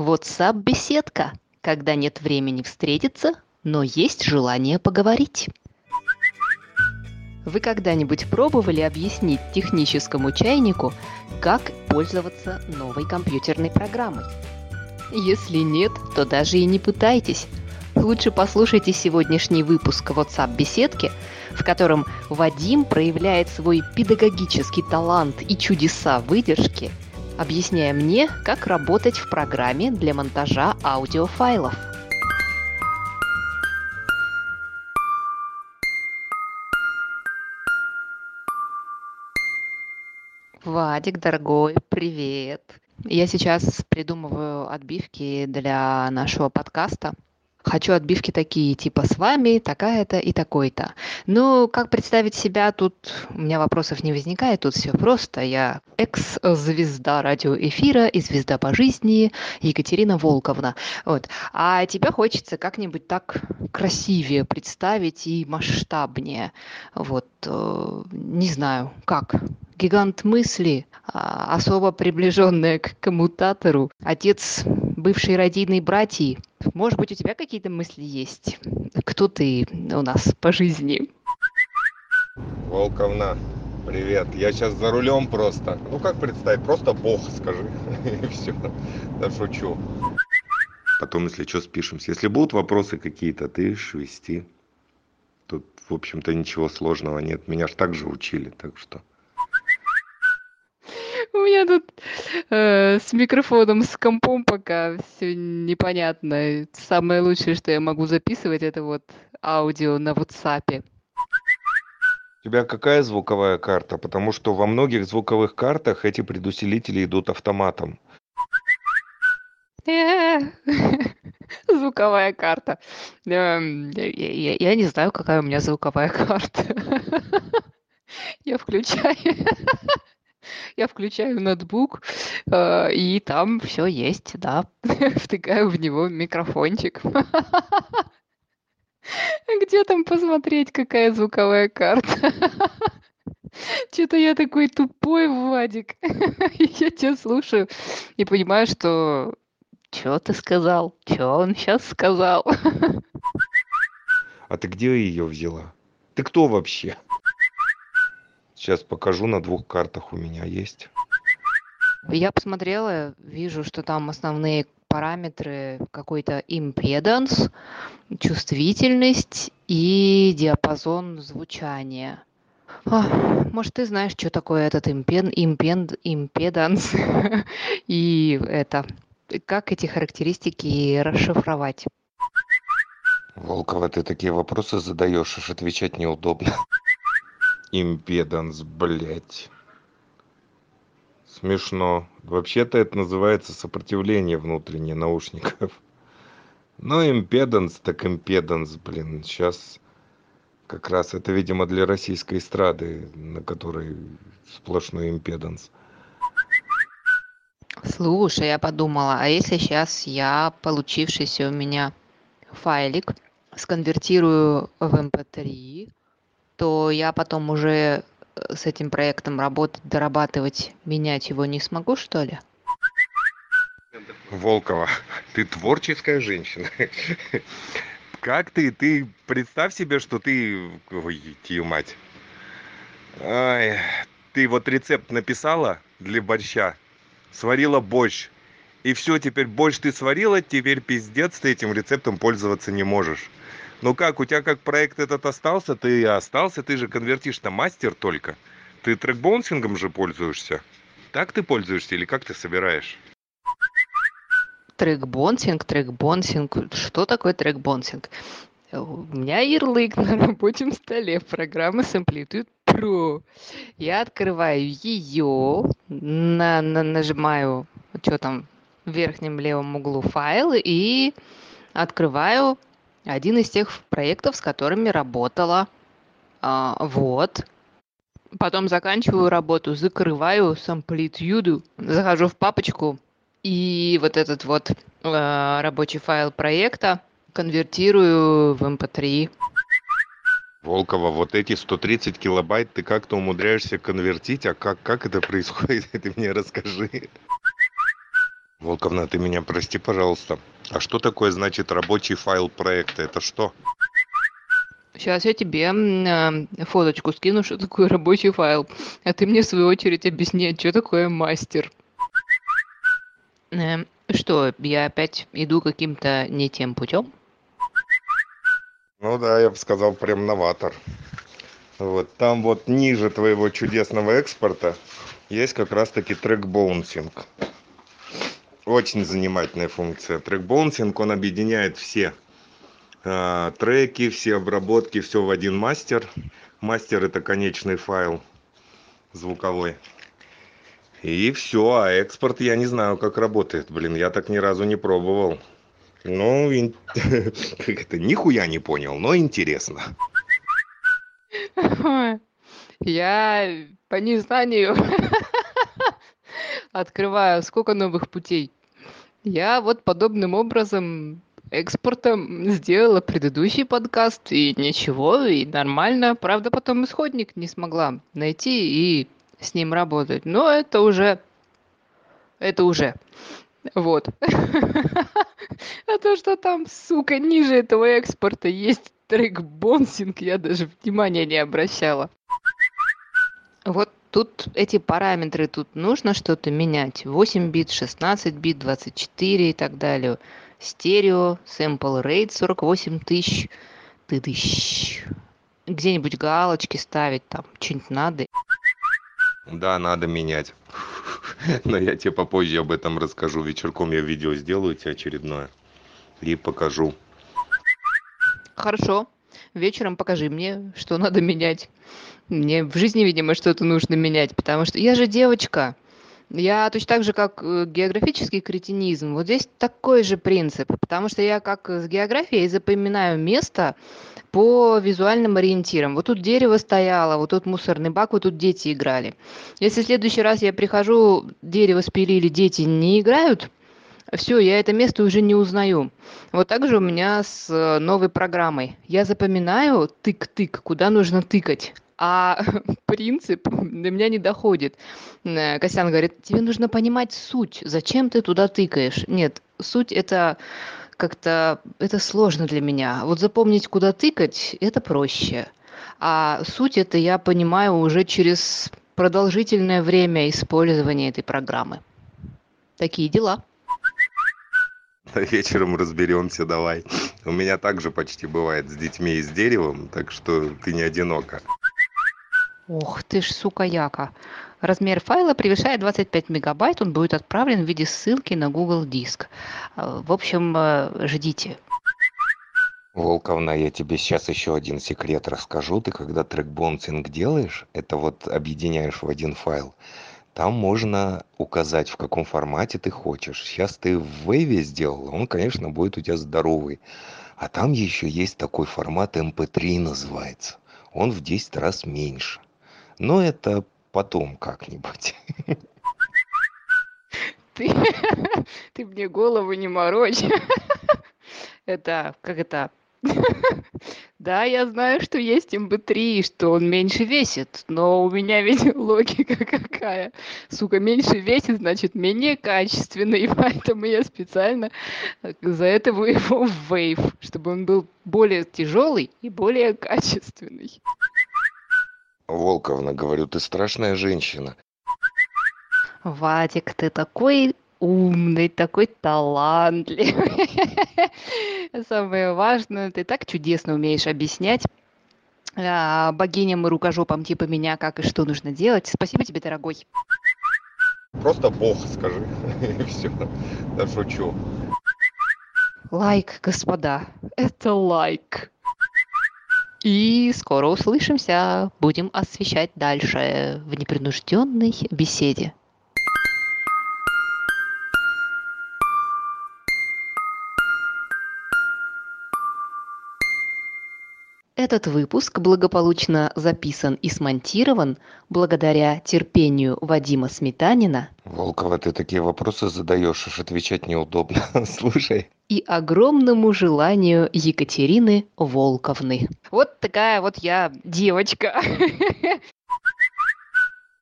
WhatsApp-беседка, когда нет времени встретиться, но есть желание поговорить. Вы когда-нибудь пробовали объяснить техническому чайнику, как пользоваться новой компьютерной программой? Если нет, то даже и не пытайтесь. Лучше послушайте сегодняшний выпуск WhatsApp беседки, в котором Вадим проявляет свой педагогический талант и чудеса выдержки, объясняя мне, как работать в программе для монтажа аудиофайлов. Вадик, дорогой, привет. Я сейчас придумываю отбивки для нашего подкаста. Хочу отбивки такие, типа с вами такая-то и такой-то. Ну, как представить себя, тут у меня вопросов не возникает, тут все просто. Я экс-звезда радиоэфира и звезда по жизни Екатерина Волковна. Вот. А тебя хочется как-нибудь так красивее представить и масштабнее. Вот, э, не знаю, как гигант мысли, а, особо приближенная к коммутатору, отец бывшей родийной братьи. Может быть, у тебя какие-то мысли есть? Кто ты у нас по жизни? Волковна, привет. Я сейчас за рулем просто. Ну как представить? Просто бог скажи. И все. Да шучу. Потом, если что, спишемся. Если будут вопросы какие-то, ты швести. Тут, в общем-то, ничего сложного нет. Меня ж так же учили, так что... Меня тут э, с микрофоном, с компом пока все непонятно. Самое лучшее, что я могу записывать, это вот аудио на WhatsApp. У тебя какая звуковая карта? Потому что во многих звуковых картах эти предусилители идут автоматом. Звуковая карта. Эм, я не знаю, какая у меня звуковая карта. Я включаю я включаю ноутбук, э, и там все есть, да. Втыкаю в него микрофончик. Где там посмотреть, какая звуковая карта? Что-то я такой тупой, Вадик. я тебя слушаю и понимаю, что что ты сказал? Что он сейчас сказал? а ты где ее взяла? Ты кто вообще? Сейчас покажу, на двух картах у меня есть. Я посмотрела, вижу, что там основные параметры какой-то импеданс, чувствительность и диапазон звучания. А, может, ты знаешь, что такое этот импен, импен, импеданс и это, как эти характеристики расшифровать? Волкова, ты такие вопросы задаешь, аж отвечать неудобно импеданс блять смешно. Вообще-то это называется сопротивление внутреннее наушников. Ну импеданс так импеданс блин. Сейчас как раз это видимо для российской эстрады на которой сплошной импеданс Слушай, я подумала, а если сейчас я получившийся у меня файлик сконвертирую в mp3 эм то я потом уже э, с этим проектом работать, дорабатывать, менять его не смогу, что ли? Волкова, ты творческая женщина. Как ты? Ты представь себе, что ты... Ой, тию мать. Ай, ты вот рецепт написала для борща, сварила борщ, и все, теперь борщ ты сварила, теперь пиздец, ты этим рецептом пользоваться не можешь. Ну как, у тебя как проект этот остался, ты остался, ты же конвертишь-то мастер только. Ты трекбонсингом же пользуешься. Так ты пользуешься или как ты собираешь? Track bouncing, track bouncing. Что такое track bouncing? У меня ярлык на рабочем столе программы с Amplitude Pro. Я открываю ее, на, на, нажимаю, что там, в верхнем левом углу файл и открываю один из тех проектов, с которыми работала. А, вот. Потом заканчиваю работу, закрываю с амплитюду, захожу в папочку и вот этот вот э, рабочий файл проекта конвертирую в mp3. Эм Волкова, вот эти 130 килобайт ты как-то умудряешься конвертить, а как, как это происходит, ты мне расскажи. Волковна, ты меня прости, пожалуйста. А что такое значит рабочий файл проекта? Это что? Сейчас я тебе э, фоточку скину, что такое рабочий файл. А ты мне в свою очередь объясни, что такое мастер. Э, что, я опять иду каким-то не тем путем? Ну да, я бы сказал, прям новатор. Вот там вот ниже твоего чудесного экспорта есть как раз-таки трек боунсинг. Очень занимательная функция. Трек боунсинг, он объединяет все э, треки, все обработки, все в один мастер. Мастер это конечный файл звуковой. И все, а экспорт я не знаю, как работает. Блин, я так ни разу не пробовал. Ну, ин... как это, нихуя не понял, но интересно. Я по незнанию открываю сколько новых путей. Я вот подобным образом экспортом сделала предыдущий подкаст, и ничего, и нормально. Правда, потом исходник не смогла найти и с ним работать. Но это уже... Это уже. Вот. А то, что там, сука, ниже этого экспорта есть трек бонсинг, я даже внимания не обращала. Вот тут эти параметры, тут нужно что-то менять. 8 бит, 16 бит, 24 и так далее. Стерео, sample rate 48 тысяч. Ты тысяч. Где-нибудь галочки ставить там, что-нибудь надо. Да, надо менять. Но я тебе попозже об этом расскажу. Вечерком я видео сделаю тебе очередное и покажу. Хорошо. Вечером покажи мне, что надо менять. Мне в жизни, видимо, что-то нужно менять, потому что я же девочка. Я точно так же, как э, географический кретинизм. Вот здесь такой же принцип, потому что я как с географией запоминаю место по визуальным ориентирам. Вот тут дерево стояло, вот тут мусорный бак, вот тут дети играли. Если в следующий раз я прихожу, дерево спилили, дети не играют, все, я это место уже не узнаю. Вот так же у меня с э, новой программой. Я запоминаю тык-тык, куда нужно тыкать. А принцип до меня не доходит. Э, Костян говорит, тебе нужно понимать суть. Зачем ты туда тыкаешь? Нет, суть это как-то это сложно для меня. Вот запомнить, куда тыкать, это проще. А суть это я понимаю уже через продолжительное время использования этой программы. Такие дела. Вечером разберемся, давай. У меня также почти бывает с детьми и с деревом, так что ты не одинока. Ох ты ж, сука, яка. Размер файла превышает 25 мегабайт, он будет отправлен в виде ссылки на Google Диск. Э, в общем, э, ждите. Волковна, я тебе сейчас еще один секрет расскажу. Ты когда трек бонсинг делаешь, это вот объединяешь в один файл, там можно указать, в каком формате ты хочешь. Сейчас ты в Wave сделал, он, конечно, будет у тебя здоровый. А там еще есть такой формат MP3 называется. Он в 10 раз меньше. Но это потом как-нибудь. Ты, ты мне голову не морочь. Это, как это, да, я знаю, что есть МБ3, что он меньше весит, но у меня ведь логика какая. Сука, меньше весит, значит, менее качественный, поэтому я специально за этого его в Wave, чтобы он был более тяжелый и более качественный. Волковна, говорю, ты страшная женщина. Вадик, ты такой умный, такой талантливый. Самое важное, ты так чудесно умеешь объяснять а, богиням и рукожопам типа меня, как и что нужно делать. Спасибо тебе, дорогой. Просто бог, скажи. И все. Да шучу. Лайк, господа. Это лайк. И скоро услышимся. Будем освещать дальше в непринужденной беседе. Этот выпуск благополучно записан и смонтирован благодаря терпению Вадима Сметанина. Волкова, ты такие вопросы задаешь, аж отвечать неудобно. Слушай. И огромному желанию Екатерины Волковны. Вот такая вот я девочка.